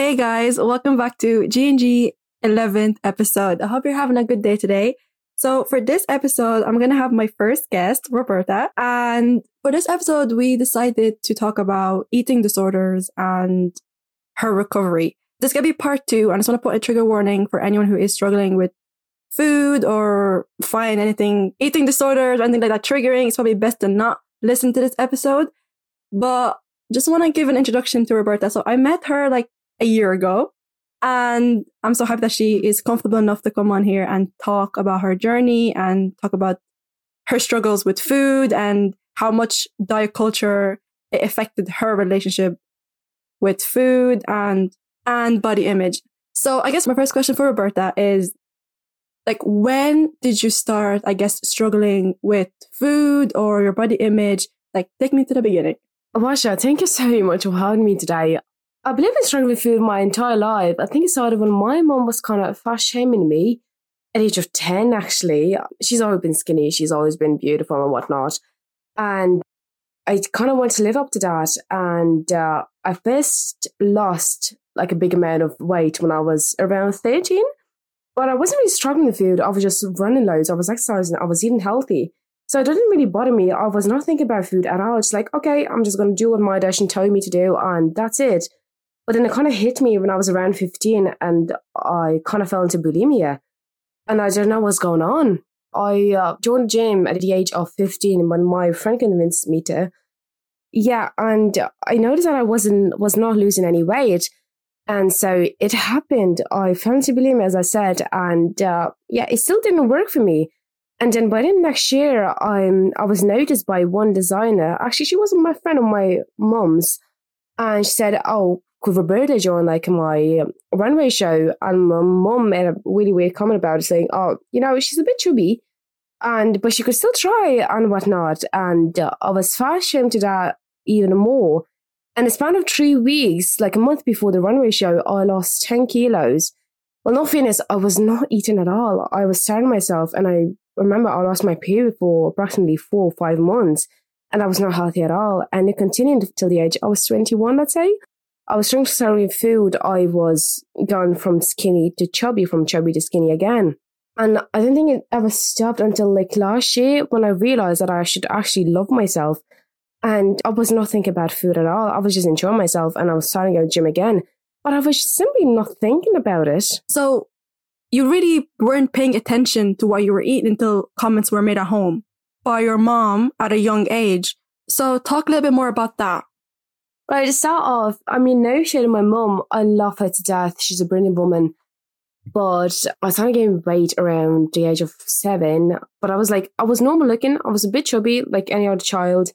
Hey guys, welcome back to G&G 11th episode. I hope you're having a good day today. So for this episode, I'm going to have my first guest, Roberta. And for this episode, we decided to talk about eating disorders and her recovery. This to be part two. I just want to put a trigger warning for anyone who is struggling with food or find anything, eating disorders or anything like that triggering. It's probably best to not listen to this episode. But just want to give an introduction to Roberta. So I met her like a year ago and I'm so happy that she is comfortable enough to come on here and talk about her journey and talk about her struggles with food and how much diet culture affected her relationship with food and and body image. So I guess my first question for Roberta is like when did you start I guess struggling with food or your body image? Like take me to the beginning. Washa, thank you so much for having me today. I believe I struggled with food my entire life. I think it started when my mom was kind of fast shaming me at age of 10, actually. She's always been skinny, she's always been beautiful and whatnot. And I kind of wanted to live up to that. And uh, I first lost like a big amount of weight when I was around 13. But I wasn't really struggling with food. I was just running loads. I was exercising. I was eating healthy. So it didn't really bother me. I was not thinking about food at all. It's like, okay, I'm just going to do what my dietitian told me to do, and that's it. But then it kind of hit me when I was around 15 and I kind of fell into bulimia and I do not know what's going on. I uh, joined the gym at the age of 15 when my friend convinced me to. Yeah, and I noticed that I wasn't was not losing any weight. And so it happened. I fell into bulimia, as I said, and uh, yeah, it still didn't work for me. And then by the next year, I'm I was noticed by one designer. Actually, she wasn't my friend of my mom's, and she said, "Oh, could Roberta join like my runway show? And my mum made a really weird comment about it, saying, "Oh, you know, she's a bit chubby, and but she could still try and whatnot." And uh, I was fast shamed to that even more. And the span of three weeks, like a month before the runway show, I lost ten kilos. Well, not fairness, I was not eating at all. I was starving myself, and I remember I lost my period for approximately four or five months, and I was not healthy at all. And it continued till the age I was twenty one, let's say. I was trying to with food. I was gone from skinny to chubby, from chubby to skinny again. And I don't think it ever stopped until like last year when I realized that I should actually love myself. And I was not thinking about food at all. I was just enjoying myself and I was starting to go to gym again. But I was simply not thinking about it. So you really weren't paying attention to what you were eating until comments were made at home by your mom at a young age. So talk a little bit more about that. Right, to start off, I mean, no shade on my mum. I love her to death. She's a brilliant woman. But I started gaining weight around the age of seven. But I was like, I was normal looking. I was a bit chubby, like any other child.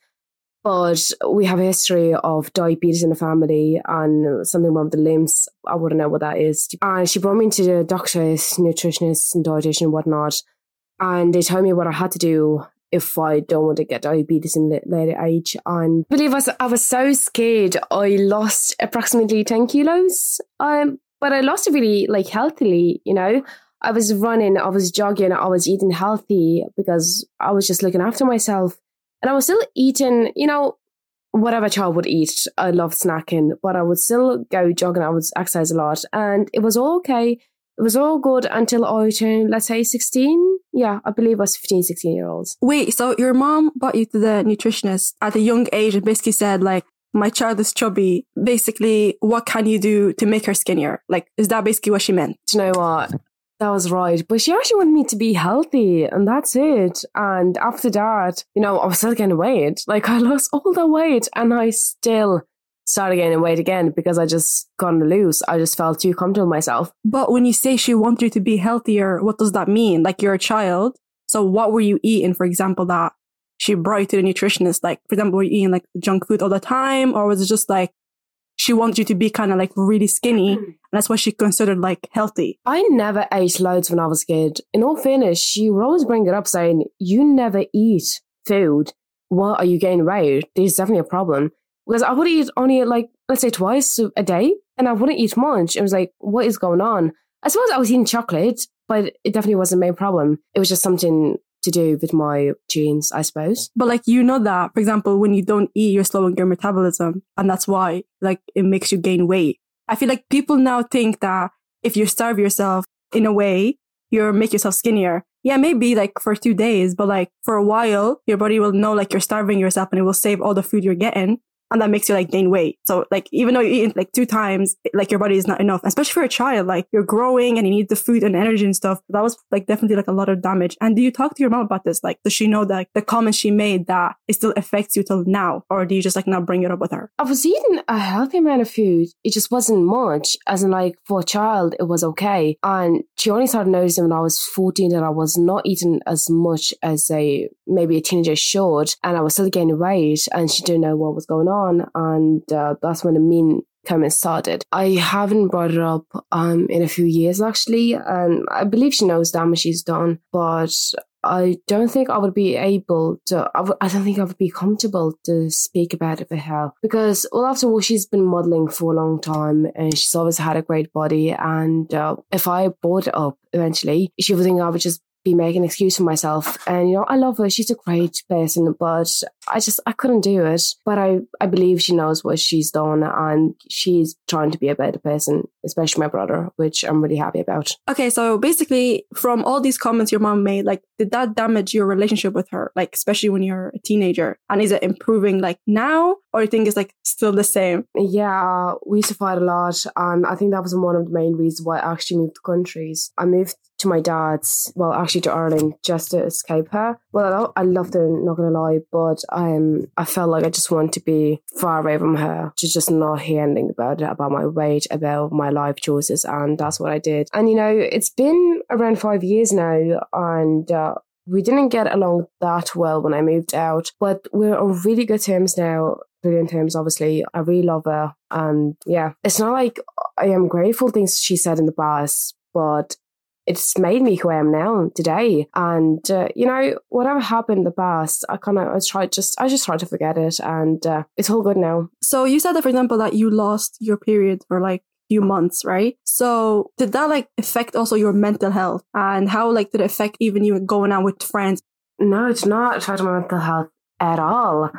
But we have a history of diabetes in the family and something wrong with the limbs. I wouldn't know what that is. And she brought me to the doctors, nutritionists, and dietitian and whatnot. And they told me what I had to do if I don't want to get diabetes in later age. And I believe I was, I was so scared. I lost approximately 10 kilos. Um, but I lost it really like healthily, you know. I was running, I was jogging, I was eating healthy because I was just looking after myself. And I was still eating, you know, whatever child would eat. I love snacking, but I would still go jogging. I would exercise a lot and it was all okay. It was all good until I turned, let's say, 16. Yeah, I believe I was 15, 16 year olds. Wait, so your mom brought you to the nutritionist at a young age and basically said, like, my child is chubby. Basically, what can you do to make her skinnier? Like, is that basically what she meant? Do you know what? That was right. But she actually wanted me to be healthy, and that's it. And after that, you know, I was still getting weight. Like, I lost all the weight, and I still started and weight again because I just got on the loose. I just felt too comfortable myself. But when you say she wants you to be healthier, what does that mean? Like you're a child. So what were you eating, for example, that she brought you to the nutritionist? Like, for example, were you eating like junk food all the time? Or was it just like she wants you to be kind of like really skinny? And that's what she considered like healthy. I never ate loads when I was a kid. In all fairness, she would always bring it up saying, you never eat food. What are you gaining weight? There's definitely a problem because I would eat only like let's say twice a day, and I wouldn't eat much. It was like, what is going on? I suppose I was eating chocolate, but it definitely wasn't my problem. It was just something to do with my genes, I suppose. But like you know that, for example, when you don't eat, you're slowing your metabolism, and that's why like it makes you gain weight. I feel like people now think that if you starve yourself in a way, you make yourself skinnier. Yeah, maybe like for two days, but like for a while, your body will know like you're starving yourself and it will save all the food you're getting and that makes you like gain weight. So like even though you eat like two times, like your body is not enough, especially for a child. Like you're growing and you need the food and energy and stuff. That was like definitely like a lot of damage. And do you talk to your mom about this? Like does she know that the comments she made that it still affects you till now, or do you just like not bring it up with her? I was eating a healthy amount of food. It just wasn't much. As in like for a child, it was okay. And she only started noticing when I was 14 that I was not eating as much as a maybe a teenager should, and I was still gaining weight, and she didn't know what was going on on, and uh, that's when the mean comments started. I haven't brought it up um in a few years actually, and I believe she knows damage she's done, but I don't think I would be able to. I w- I don't think I would be comfortable to speak about it for her because, well, after all, she's been modeling for a long time and she's always had a great body. And uh, if I brought it up eventually, she would think I would just be making an excuse for myself. And, you know, I love her. She's a great person, but I just, I couldn't do it. But I, I believe she knows what she's done and she's trying to be a better person, especially my brother, which I'm really happy about. Okay. So basically from all these comments your mom made, like, did that damage your relationship with her? Like, especially when you're a teenager and is it improving like now or you think it's like still the same? Yeah, we used to fight a lot. And I think that was one of the main reasons why I actually moved countries. I moved to my dad's, well, actually to Ireland just to escape her. Well, I loved her, not gonna lie, but um, I felt like I just wanted to be far away from her, to just not hear anything about it, about my weight, about my life choices, and that's what I did. And you know, it's been around five years now, and uh, we didn't get along that well when I moved out, but we're on really good terms now. Brilliant terms, obviously. I really love her. And yeah, it's not like I am grateful things she said in the past, but it's made me who I am now today. And uh, you know, whatever happened in the past, I kind of I tried just I just tried to forget it, and uh, it's all good now. So you said that, for example, that you lost your period for like few months, right? So did that like affect also your mental health, and how like did it affect even you going out with friends? No, it's not affecting my mental health at all.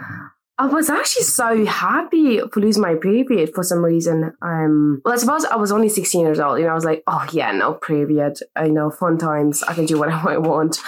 I was actually so happy for losing my period for some reason. Um, well, I suppose I was only 16 years old. You know, I was like, oh yeah, no period. I know, fun times. I can do whatever I want.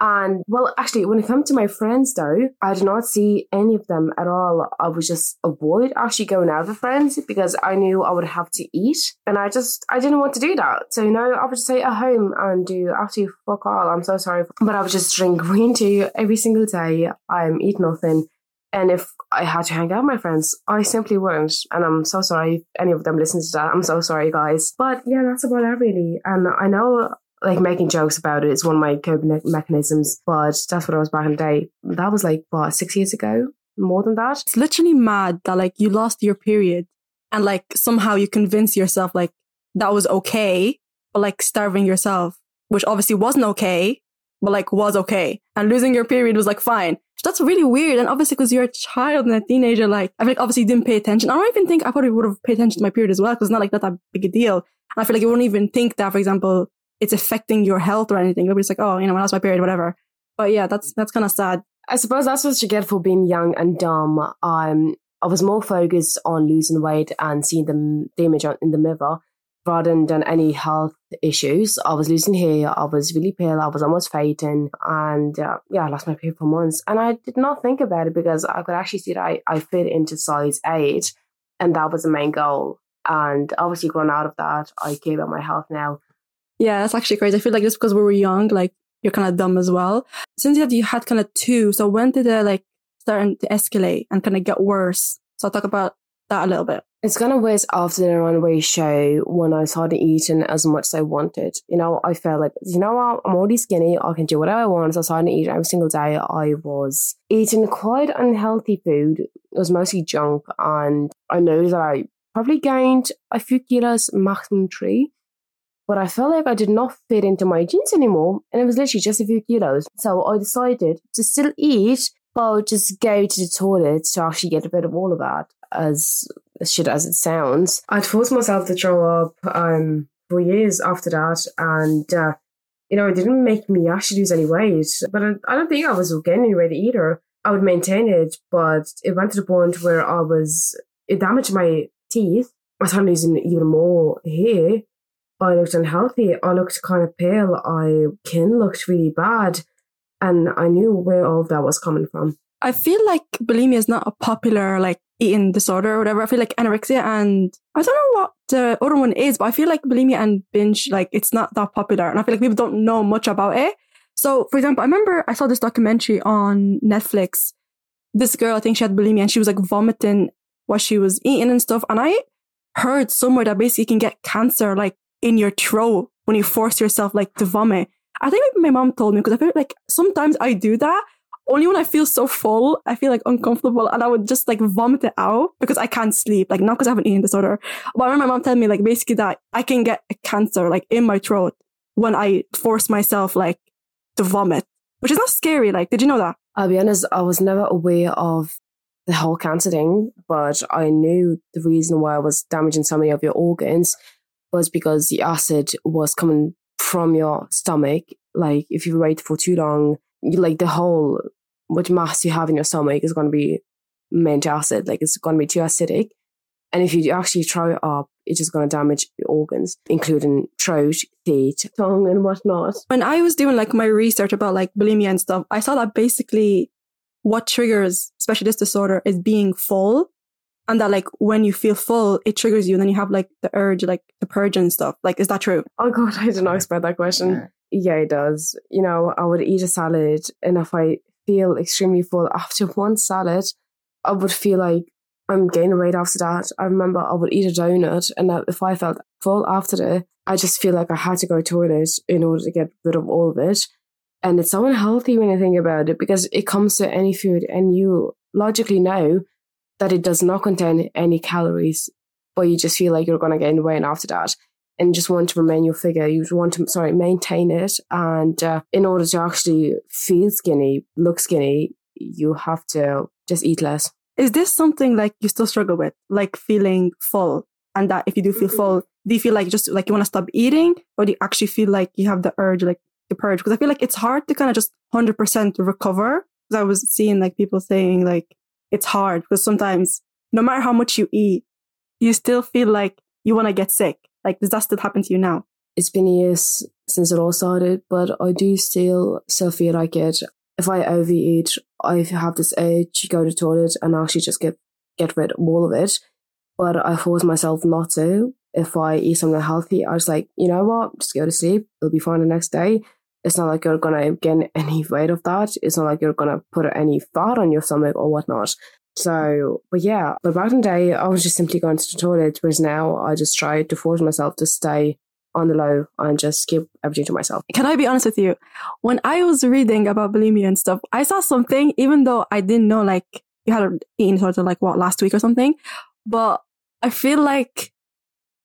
And well, actually, when it comes to my friends though, I did not see any of them at all. I would just avoid actually going out with friends because I knew I would have to eat. And I just, I didn't want to do that. So, you know, I would just stay at home and do absolutely fuck all. I'm so sorry. But I would just drink green tea every single day. I'm eat nothing. And if I had to hang out with my friends, I simply wouldn't. And I'm so sorry if any of them listen to that. I'm so sorry, guys. But yeah, that's about it, really. And I know like making jokes about it is one of my coping mechanisms, but that's what I was back in the day. That was like, what, six years ago? More than that? It's literally mad that like you lost your period and like somehow you convince yourself like that was okay, but like starving yourself, which obviously wasn't okay, but like was okay. And losing your period was like fine. That's really weird. And obviously, because you're a child and a teenager, like I feel like obviously you didn't pay attention. I don't even think I probably would have paid attention to my period as well, because it's not like that, that big a deal. And I feel like you wouldn't even think that, for example, it's affecting your health or anything. Just like, oh, you know, when I lost my period, whatever. But yeah, that's that's kind of sad. I suppose that's what you get for being young and dumb. Um, I was more focused on losing weight and seeing the, the image in the mirror rather than any health issues. I was losing hair, I was really pale, I was almost fainting, and uh, yeah, I lost my period for months. And I did not think about it because I could actually see that I, I fit into size eight, and that was the main goal. And obviously, grown out of that, I care about my health now. Yeah, that's actually crazy. I feel like just because we were young, like you're kind of dumb as well. Since you had, you had kind of two, so when did it like start to escalate and kind of get worse? So I'll talk about that a little bit. It's kind of worse after the runway show when I started eating as much as I wanted. You know, I felt like, you know what, I'm already skinny, I can do whatever I want. So I started eating every single day. I was eating quite unhealthy food. It was mostly junk. And I know that I probably gained a few kilos, maximum three. But I felt like I did not fit into my jeans anymore. And it was literally just a few kilos. So I decided to still eat, but just go to the toilet to actually get rid of all of that as shit as it sounds. I'd forced myself to throw up um, for years after that, and uh, you know, it didn't make me actually lose any weight. But I, I don't think I was gaining weight either. I would maintain it, but it went to the point where I was it damaged my teeth. I started losing even more hair. I looked unhealthy. I looked kind of pale. I skin looked really bad. And I knew where all that was coming from. I feel like bulimia is not a popular like eating disorder or whatever. I feel like anorexia and I don't know what the other one is, but I feel like bulimia and binge, like it's not that popular. And I feel like people don't know much about it. So for example, I remember I saw this documentary on Netflix. This girl, I think she had bulimia and she was like vomiting what she was eating and stuff. And I heard somewhere that basically you can get cancer like in your throat when you force yourself like to vomit. I think my mom told me because I feel like sometimes I do that only when I feel so full, I feel like uncomfortable and I would just like vomit it out because I can't sleep. Like not because I have an eating disorder. But I remember my mom telling me like basically that I can get a cancer like in my throat when I force myself like to vomit, which is not scary. Like, did you know that? I'll be honest, I was never aware of the whole cancer thing, but I knew the reason why I was damaging so many of your organs was because the acid was coming from your stomach. Like if you wait for too long, like the whole what mass you have in your stomach is going to be meant acid, like it's going to be too acidic. And if you actually throw it up, it's just going to damage your organs, including throat, teeth, tongue, and whatnot. When I was doing like my research about like bulimia and stuff, I saw that basically what triggers, especially this disorder, is being full. And that like when you feel full, it triggers you, and then you have like the urge, like to purge and stuff. Like, is that true? Oh god, I did not expect that question. Yeah, it does. You know, I would eat a salad, and if I feel extremely full after one salad, I would feel like I'm gaining weight after that. I remember I would eat a donut, and if I felt full after it, I just feel like I had to go to the toilet in order to get rid of all of it. And it's so unhealthy when you think about it because it comes to any food, and you logically know that it does not contain any calories, but you just feel like you're going to gain weight after that and just want to remain your figure. You want to, sorry, maintain it. And uh, in order to actually feel skinny, look skinny, you have to just eat less. Is this something like you still struggle with, like feeling full? And that if you do feel mm-hmm. full, do you feel like just like you want to stop eating, or do you actually feel like you have the urge, like to purge? Because I feel like it's hard to kind of just hundred percent recover. Because I was seeing like people saying like it's hard because sometimes no matter how much you eat, you still feel like you want to get sick like, does that still happen to you now? It's been years since it all started, but I do still still feel like it. If I overeat, I have this urge to go to toilet and actually just get get rid of all of it. But I force myself not to. If I eat something healthy, I just like, you know what, just go to sleep. It'll be fine the next day. It's not like you're gonna gain any weight of that. It's not like you're gonna put any fat on your stomach or whatnot. So, but yeah, but back in the day, I was just simply going to the toilet, whereas now I just try to force myself to stay on the low and just keep everything to myself. Can I be honest with you? When I was reading about bulimia and stuff, I saw something, even though I didn't know like you had eaten sort of like what last week or something, but I feel like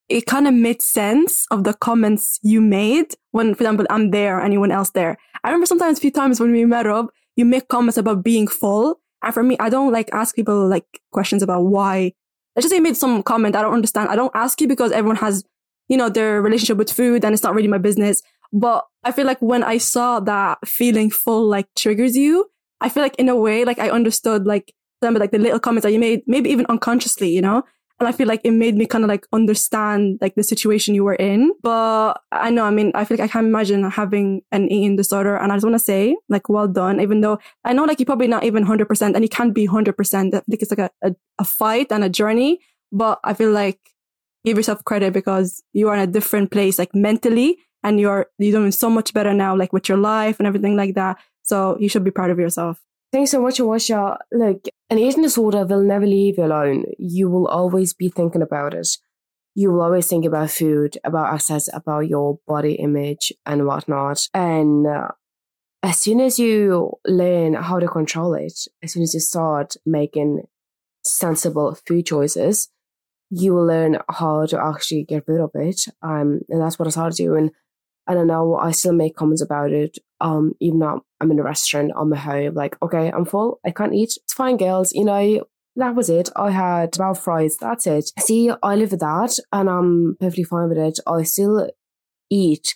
it kind of made sense of the comments you made when, for example, I'm there, anyone else there. I remember sometimes a few times when we met up, you make comments about being full for me, I don't like ask people like questions about why. Let's just say you made some comment I don't understand. I don't ask you because everyone has, you know, their relationship with food and it's not really my business. But I feel like when I saw that feeling full like triggers you, I feel like in a way, like I understood like some of like the little comments that you made, maybe even unconsciously, you know? And I feel like it made me kind of like understand like the situation you were in. But I know, I mean, I feel like I can't imagine having an eating disorder. And I just want to say, like, well done, even though I know like you're probably not even 100% and you can't be 100%. I think it's like a, a, a fight and a journey. But I feel like give yourself credit because you are in a different place, like mentally, and you're, you're doing so much better now, like with your life and everything like that. So you should be proud of yourself. Thanks so much, Awasha. Look, an eating disorder will never leave you alone. You will always be thinking about it. You will always think about food, about access, about your body image and whatnot. And uh, as soon as you learn how to control it, as soon as you start making sensible food choices, you will learn how to actually get rid of it. Um, and that's what I started doing. And know I still make comments about it um, even though I'm in a restaurant on my home, like, okay, I'm full, I can't eat. It's fine, girls, you know, that was it. I had 12 fries, that's it. See, I live with that and I'm perfectly fine with it. I still eat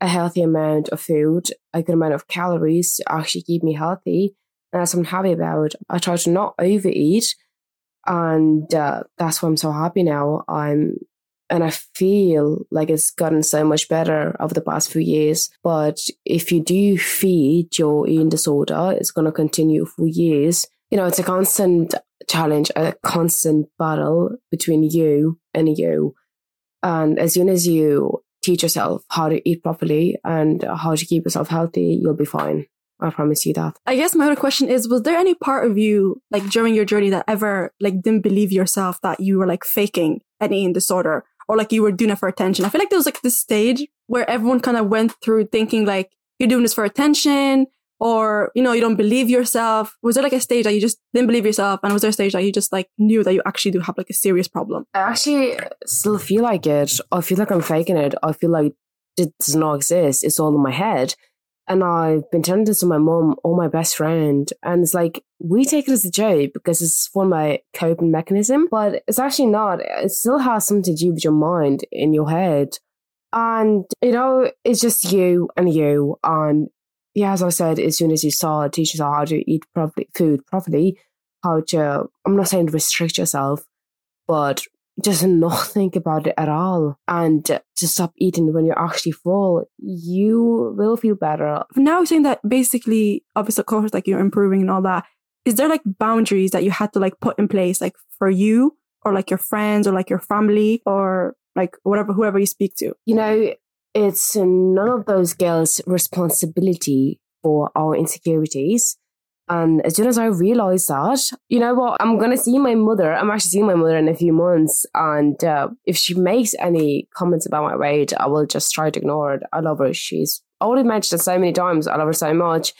a healthy amount of food, a good amount of calories to actually keep me healthy. And that's what I'm happy about. I try to not overeat. And uh, that's why I'm so happy now. I'm, and I feel like it's gotten so much better over the past few years. But if you do feed your eating disorder, it's going to continue for years. You know, it's a constant challenge, a constant battle between you and you. And as soon as you teach yourself how to eat properly and how to keep yourself healthy, you'll be fine. I promise you that. I guess my other question is, was there any part of you, like during your journey that ever like didn't believe yourself that you were like faking an eating disorder or like you were doing it for attention? I feel like there was like this stage where everyone kind of went through thinking like you're doing this for attention or, you know, you don't believe yourself. Was there like a stage that you just didn't believe yourself? And was there a stage that you just like knew that you actually do have like a serious problem? I actually still feel like it. I feel like I'm faking it. I feel like it does not exist. It's all in my head. And I've been telling this to my mom or my best friend. And it's like, we take it as a joke because it's one of my coping mechanism, but it's actually not. It still has something to do with your mind in your head. And, you know, it's just you and you. And yeah, as I said, as soon as you saw teach yourself how to eat properly, food properly, how to, I'm not saying restrict yourself, but just not think about it at all and to stop eating when you're actually full, you will feel better. Now saying that basically, obviously, of course, like you're improving and all that, is there like boundaries that you had to like put in place, like for you or like your friends or like your family or like whatever, whoever you speak to? You know, it's none of those girls' responsibility for our insecurities. And as soon as I realized that, you know what, I'm going to see my mother. I'm actually seeing my mother in a few months. And uh, if she makes any comments about my weight, I will just try to ignore it. I love her. She's already mentioned so many times. I love her so much.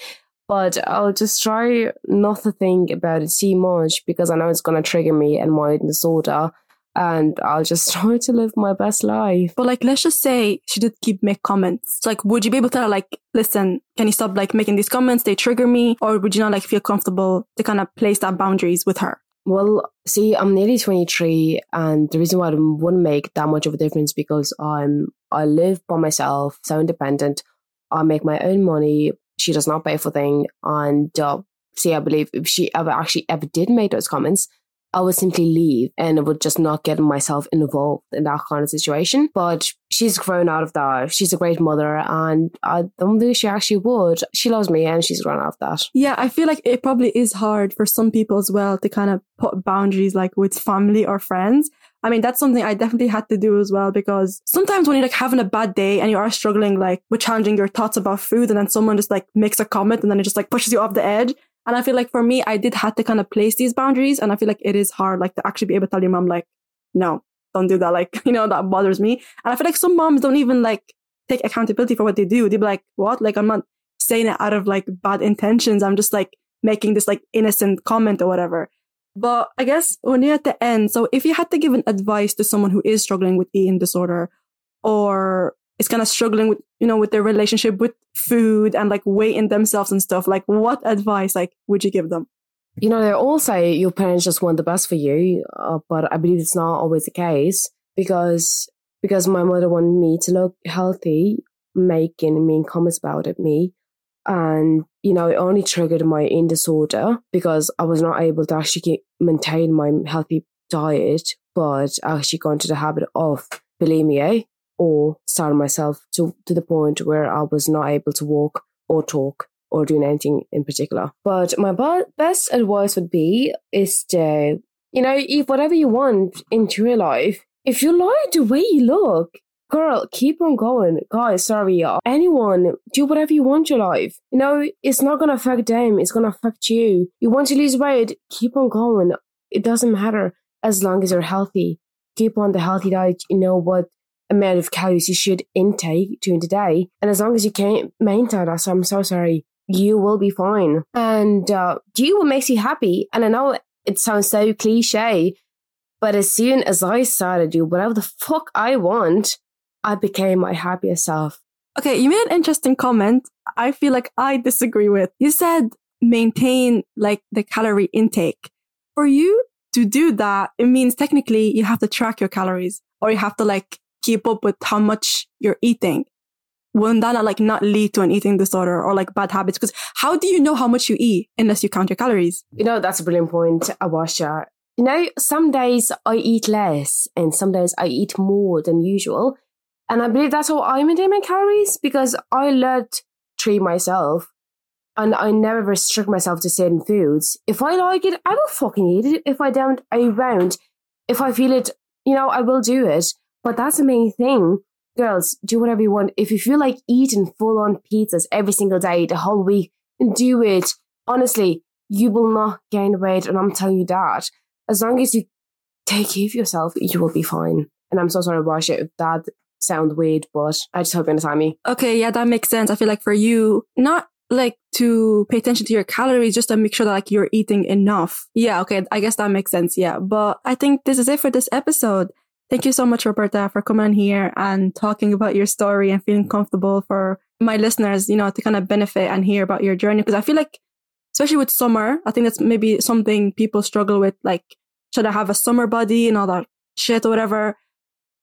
But I'll just try not to think about it too much because I know it's going to trigger me and my disorder and I'll just try to live my best life. But like, let's just say she did keep make comments. So like, would you be able to like, listen, can you stop like making these comments? They trigger me. Or would you not like feel comfortable to kind of place that boundaries with her? Well, see, I'm nearly 23 and the reason why I wouldn't make that much of a difference because I'm, I live by myself, so independent. I make my own money. She does not pay for things. And, uh, see, I believe if she ever actually ever did make those comments, I would simply leave and I would just not get myself involved in that kind of situation. But she's grown out of that. She's a great mother and I don't think she actually would. She loves me and she's grown out of that. Yeah, I feel like it probably is hard for some people as well to kind of put boundaries like with family or friends. I mean, that's something I definitely had to do as well because sometimes when you're like having a bad day and you are struggling like with challenging your thoughts about food and then someone just like makes a comment and then it just like pushes you off the edge and I feel like for me, I did have to kind of place these boundaries. And I feel like it is hard, like to actually be able to tell your mom, like, no, don't do that. Like, you know, that bothers me. And I feel like some moms don't even like take accountability for what they do. They'd be like, what? Like, I'm not saying it out of like bad intentions. I'm just like making this like innocent comment or whatever. But I guess you're at the end, so if you had to give an advice to someone who is struggling with eating disorder or is kind of struggling with you know with their relationship with food and like weighting themselves and stuff like what advice like would you give them? You know they all say your parents just want the best for you uh, but i believe it's not always the case because because my mother wanted me to look healthy making mean comments about it me and you know it only triggered my eating disorder because i was not able to actually keep, maintain my healthy diet but I actually got into the habit of bulimia or starving myself to, to the point where I was not able to walk or talk or doing anything in particular. But my best advice would be is to, you know, eat whatever you want into your life, if you like the way you look, girl, keep on going. Guys, sorry, anyone, do whatever you want your life. You know, it's not to affect them. It's to affect you. You want to lose weight, keep on going. It doesn't matter as long as you're healthy. Keep on the healthy diet. You know what amount of calories you should intake during the day. And as long as you can't maintain that, so I'm so sorry, you will be fine. And uh, do what makes you happy. And I know it sounds so cliche, but as soon as I started do whatever the fuck I want, I became my happiest self. Okay, you made an interesting comment. I feel like I disagree with. You said maintain like the calorie intake. For you to do that, it means technically you have to track your calories or you have to like keep up with how much you're eating, wouldn't that not, like not lead to an eating disorder or like bad habits? Because how do you know how much you eat unless you count your calories? You know, that's a brilliant point, Awasha. You know, some days I eat less and some days I eat more than usual. And I believe that's how I maintain my calories because I let treat myself and I never restrict myself to certain foods. If I like it, I will fucking eat it. If I don't, I won't. If I feel it, you know, I will do it. But that's the main thing. Girls, do whatever you want. If you feel like eating full on pizzas every single day, the whole week, do it. Honestly, you will not gain weight. And I'm telling you that. As long as you take care of yourself, you will be fine. And I'm so sorry, Wash if that sound weird, but I just hope you understand me. Okay, yeah, that makes sense. I feel like for you, not like to pay attention to your calories just to make sure that like you're eating enough. Yeah, okay, I guess that makes sense. Yeah, but I think this is it for this episode. Thank you so much, Roberta, for coming here and talking about your story and feeling comfortable for my listeners, you know, to kind of benefit and hear about your journey. Because I feel like, especially with summer, I think that's maybe something people struggle with. Like, should I have a summer body and all that shit or whatever?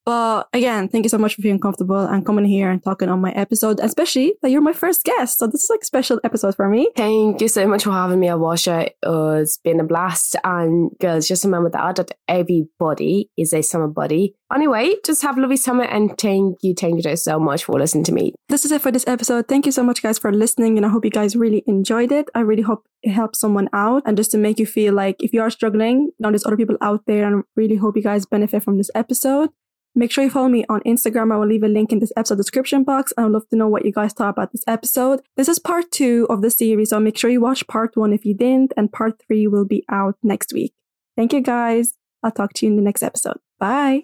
But again, thank you so much for being comfortable and coming here and talking on my episode, especially that you're my first guest. So this is like a special episode for me. Thank you so much for having me, Awasha. Uh, it's been a blast. And girls, just remember that, that everybody is a summer body. Anyway, just have a lovely summer and thank you, thank you so much for listening to me. This is it for this episode. Thank you so much, guys, for listening. And I hope you guys really enjoyed it. I really hope it helps someone out and just to make you feel like if you are struggling, you know, there's other people out there and I really hope you guys benefit from this episode. Make sure you follow me on Instagram. I will leave a link in this episode description box. I would love to know what you guys thought about this episode. This is part two of the series, so make sure you watch part one if you didn't, and part three will be out next week. Thank you guys. I'll talk to you in the next episode. Bye.